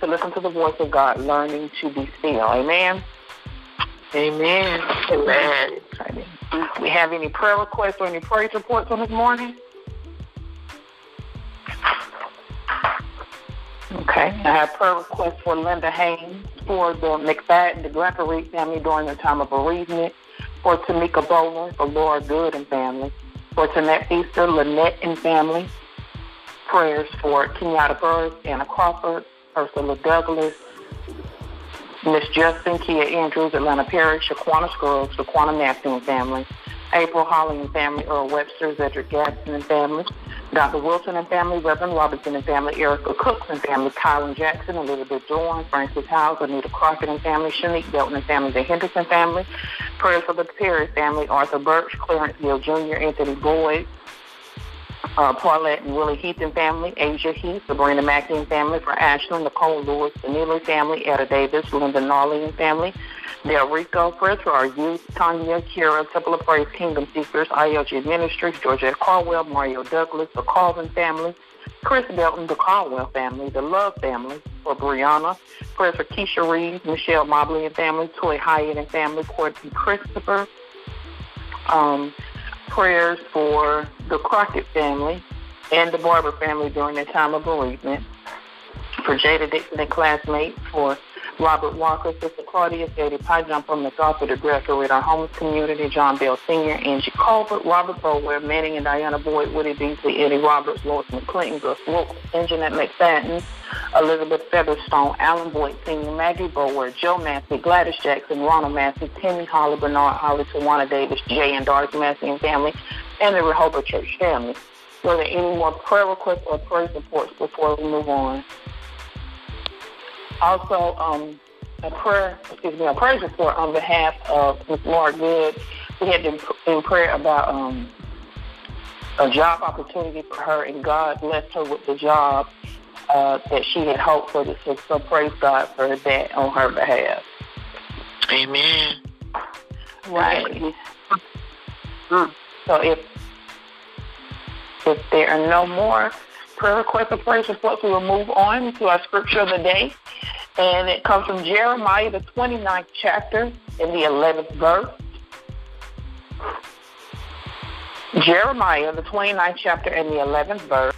to listen to the voice of God, learning to be still. Amen. Amen. Amen. We have any prayer requests or any praise reports on this morning? Okay. I have prayer requests for Linda Haynes, for the McFadden, the Gregory family during the time of bereavement, for Tamika Bowler, for Laura Good and family, for Tanette Easter, Lynette and family, prayers for Kenyatta Burrs, Anna Crawford, Ursula Douglas, Miss Justin, Kia Andrews, Atlanta Perry, Shaquana Scruggs, Shaquana Matthew family, April Holly and family, Earl Webster, Cedric Gaston and family, Dr. Wilson and family, Reverend Robinson and family, Erica Cooks and family, Kylan Jackson, Elizabeth Dorn, Francis House, Anita Crockett and family, Shanique Belton and family, the Henderson family, prayers for the Perry family, Arthur Birch, Clarence Gill Jr., Anthony Boyd, uh, Paulette and Willie Heath and family, Asia Heath, Sabrina Mackey and family, for Ashley, Nicole Lewis, the Neely family, Etta Davis, Linda Gnarly and family, Del Rico, for our youth, Tanya, Kira, Temple of Praise, Kingdom Seekers, ILG Ministries, Georgette Carwell, Mario Douglas, the Calvin family, Chris Belton, the Caldwell family, the Love family, for Brianna, prayers for Keisha Reed, Michelle Mobley and family, Toy Hyatt and family, Courtney Christopher, um, prayers for the Crockett family and the Barber family during their time of bereavement, for Jada Dixon and classmates, for Robert Walker, Sister Claudia, Sadie Pie Jumper, MacArthur, the Greco our homeless community, John Bell Sr., Angie Colbert, Robert Bower, Manning and Diana Boyd, Woody Beasley, Eddie Roberts, Lois McClinton, Gus Wilkes, Anjanette McFadden, Elizabeth Featherstone, Alan Boyd Sr., Maggie Bower, Joe Massey, Gladys Jackson, Ronald Massey, Timmy Holly, Bernard Holly, Tawana Davis, Jay and Darcy Massey and family, and the Rehoboth Church family. Were there any more prayer requests or prayer supports before we move on? Also, um, a prayer, excuse me, a praise report on behalf of Ms. Laura Good. We had been in prayer about um, a job opportunity for her, and God blessed her with the job uh, that she had hoped for. So, so praise God for that on her behalf. Amen. Right. Mm. So if if there are no more prayer requests or praise reports, we will move on to our scripture of the day. And it comes from Jeremiah, the 29th chapter, in the 11th verse. Jeremiah, the 29th chapter, in the 11th verse.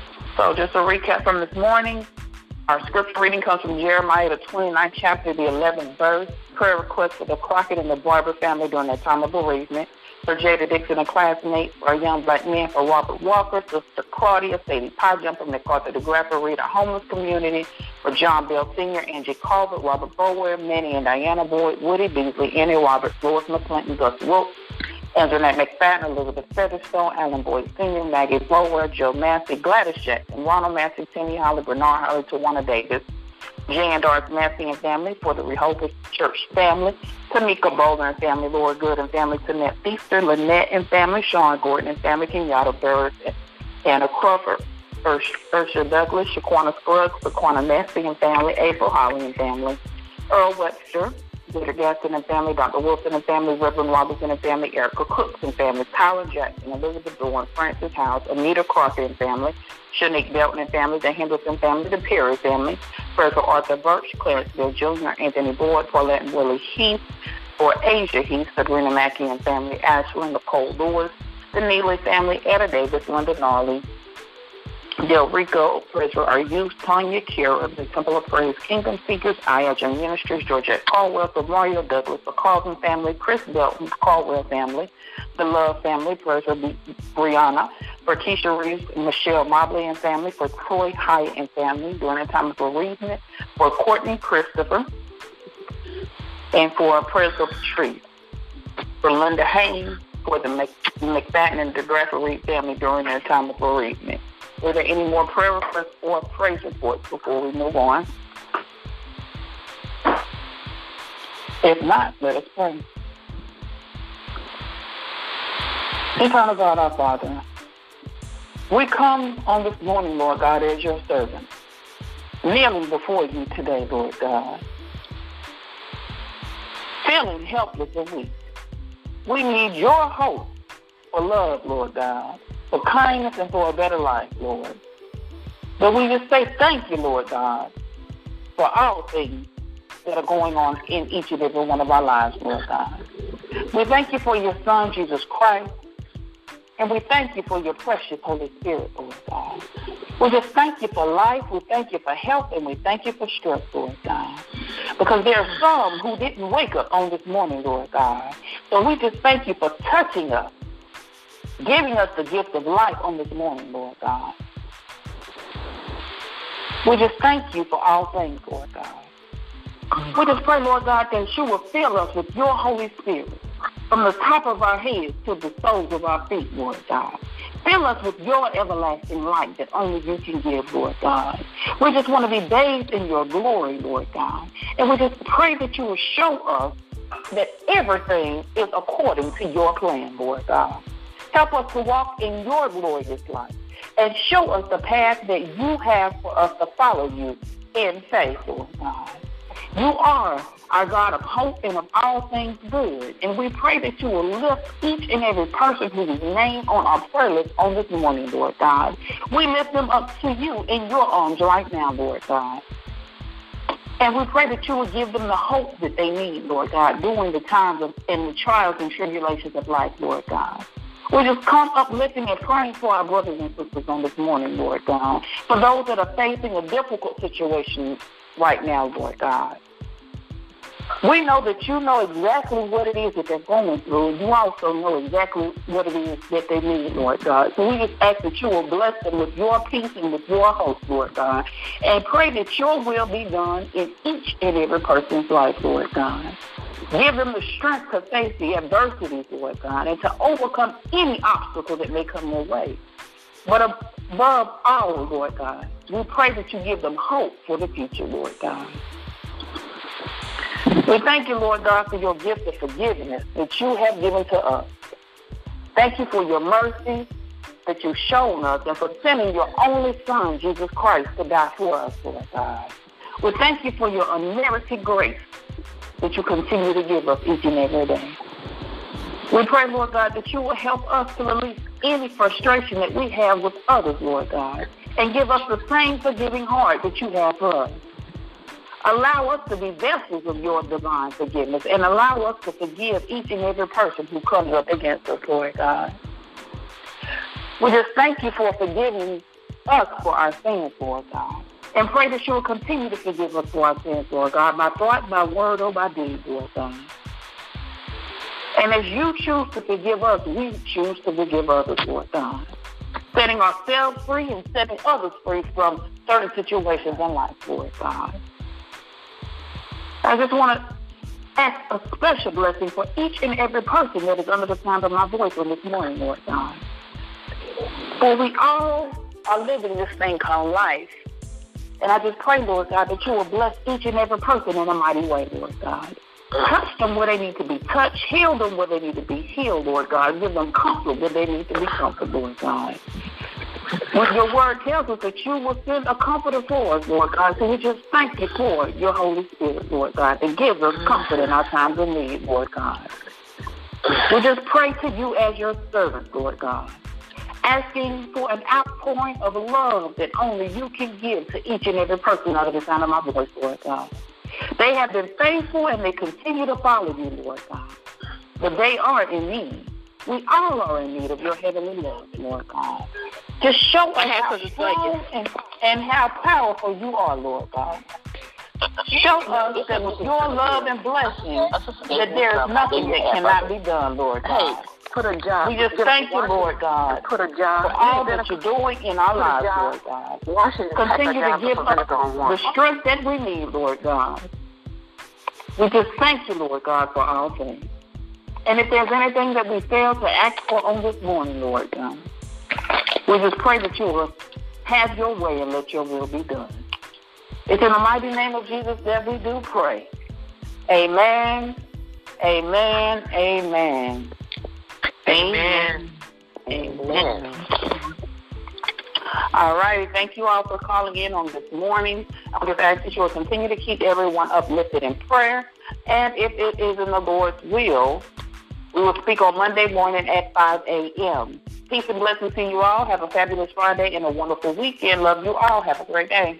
So just a recap from this morning. Our scripture reading comes from Jeremiah, the 29th chapter, the 11th verse. Prayer request for the Crockett and the Barber family during their time of bereavement. For Jada Dixon, a classmate, for a young black man, for Robert Walker, Sister Claudia, Sadie Pajum from MacArthur DeGrappa Reed, a homeless community, for John Bell Sr., Angie Calvert, Robert Bower, Manny and Diana Boyd, Woody Beasley, Annie Roberts, Lois McClinton, Gus Wilkes, Anjanette McFadden, Elizabeth Featherstone, Alan Boyd Sr., Maggie Bower, Joe Massey, Gladys Jackson, Ronald Massey, Timmy Holly, Bernard Holly, Tawana Davis, Jan Doris Massey and family, for the Rehoboth Church family, Tamika Bowler and family, Laura Good and family, Tanette Feaster, Lynette and family, Sean Gordon and family, Kenyatta Burris, Anna Crawford, Ursula Douglas, Shaquana Scruggs, Shaquana Massey and family, April Holly and family, Earl Webster, Peter Gaston and family, Dr. Wilson and family, Reverend Robinson and family, Erica Cooks and family, Tyler Jackson, Elizabeth Dorn, Francis House, Anita Crocker and family, Shanique Belton and family, the Henderson family, the Perry family, Professor Arthur Birch, Clarence Bill Jr., Anthony Boyd, Paulette and Willie Heath, for Asia Heath, Sabrina Mackey and family, Ashley, Nicole Lewis, the Neely family, Etta Davis, Linda Gnarly, Del Rico, Treasurer Our Youth, Tanya Kira, the Temple of Praise, Kingdom Seekers, ILG Ministries, Georgette Caldwell, the Mario Douglas, the Carlton family, Chris Belton, Caldwell family, the Love family, Treasurer Brianna, for Keisha Reeves, Michelle Mobley and family, for Troy Hyatt and family during the time of bereavement, for Courtney Christopher, and for of Tree, for Linda Haynes, for the McFadden and DeGraff Reed family during their time of bereavement. Were there any more prayer requests or praise reports before we move on? If not, let us pray. Eternal God, our Father, we come on this morning, Lord God, as your servant, kneeling before you today, Lord God, feeling helpless and weak. We need your hope for love, Lord God for kindness and for a better life, Lord. But we just say thank you, Lord God, for all things that are going on in each and every one of our lives, Lord God. We thank you for your Son, Jesus Christ, and we thank you for your precious Holy Spirit, Lord God. We just thank you for life, we thank you for health, and we thank you for strength, Lord God. Because there are some who didn't wake up on this morning, Lord God. So we just thank you for touching us giving us the gift of life on this morning, Lord God. We just thank you for all things, Lord God. We just pray, Lord God, that you will fill us with your Holy Spirit from the top of our heads to the soles of our feet, Lord God. Fill us with your everlasting light that only you can give, Lord God. We just want to be bathed in your glory, Lord God. And we just pray that you will show us that everything is according to your plan, Lord God. Help us to walk in your glorious light and show us the path that you have for us to follow you in faith, Lord God. You are our God of hope and of all things good. And we pray that you will lift each and every person who is named on our prayer list on this morning, Lord God. We lift them up to you in your arms right now, Lord God. And we pray that you will give them the hope that they need, Lord God, during the times of, and the trials and tribulations of life, Lord God. We just come uplifting and praying for our brothers and sisters on this morning, Lord God. For those that are facing a difficult situation right now, Lord God. We know that you know exactly what it is that they're going through. You also know exactly what it is that they need, Lord God. So we just ask that you will bless them with your peace and with your hope, Lord God. And pray that your will be done in each and every person's life, Lord God. Give them the strength to face the adversities, Lord God, and to overcome any obstacle that may come their way. But above all, Lord God, we pray that you give them hope for the future, Lord God. We thank you, Lord God, for your gift of forgiveness that you have given to us. Thank you for your mercy that you've shown us and for sending your only Son, Jesus Christ, to die for us, Lord God. We thank you for your unmerited grace that you continue to give us each and every day. We pray, Lord God, that you will help us to release any frustration that we have with others, Lord God, and give us the same forgiving heart that you have for us. Allow us to be vessels of your divine forgiveness and allow us to forgive each and every person who comes up against us, Lord God. We just thank you for forgiving us for our sins, Lord God. And pray that you will continue to forgive us for our sins, Lord God, my thought, my word, or oh, my deed, Lord God. And as you choose to forgive us, we choose to forgive others, Lord God. Setting ourselves free and setting others free from certain situations in life, Lord God. I just want to ask a special blessing for each and every person that is under the sound of my voice on this morning, Lord God. For we all are living this thing called life. And I just pray, Lord God, that you will bless each and every person in a mighty way, Lord God. Touch them where they need to be touched. Heal them where they need to be healed, Lord God. Give them comfort where they need to be comforted, Lord God. When your word tells us that you will send a comforter for us, Lord God. So we just thank you for your Holy Spirit, Lord God, that gives us comfort in our times of need, Lord God. We just pray to you as your servant, Lord God asking for an outpouring of love that only you can give to each and every person under the sound of my voice, Lord God. They have been faithful and they continue to follow you, Lord God. But they are in need. We all are in need of your heavenly love, Lord God. Just show us how strong and, and how powerful you are, Lord God. Show us that with your love and blessing that there is nothing that cannot be done, Lord God. Put a job. We just thank you, Lord God, Put a job. for all that you're doing in our lives, Lord God. Continue to give us the strength that we need, Lord God. We just thank you, Lord God, for all things. And if there's anything that we fail to ask for on this morning, Lord God, we just pray that you will have your way and let your will be done. It's in the mighty name of Jesus that we do pray. Amen. Amen. Amen. Amen. Amen. All right. Thank you all for calling in on this morning. I'm just asking that you will continue to keep everyone uplifted in prayer. And if it is in the Lord's will, we will speak on Monday morning at 5 a.m. Peace and blessings to you all. Have a fabulous Friday and a wonderful weekend. Love you all. Have a great day.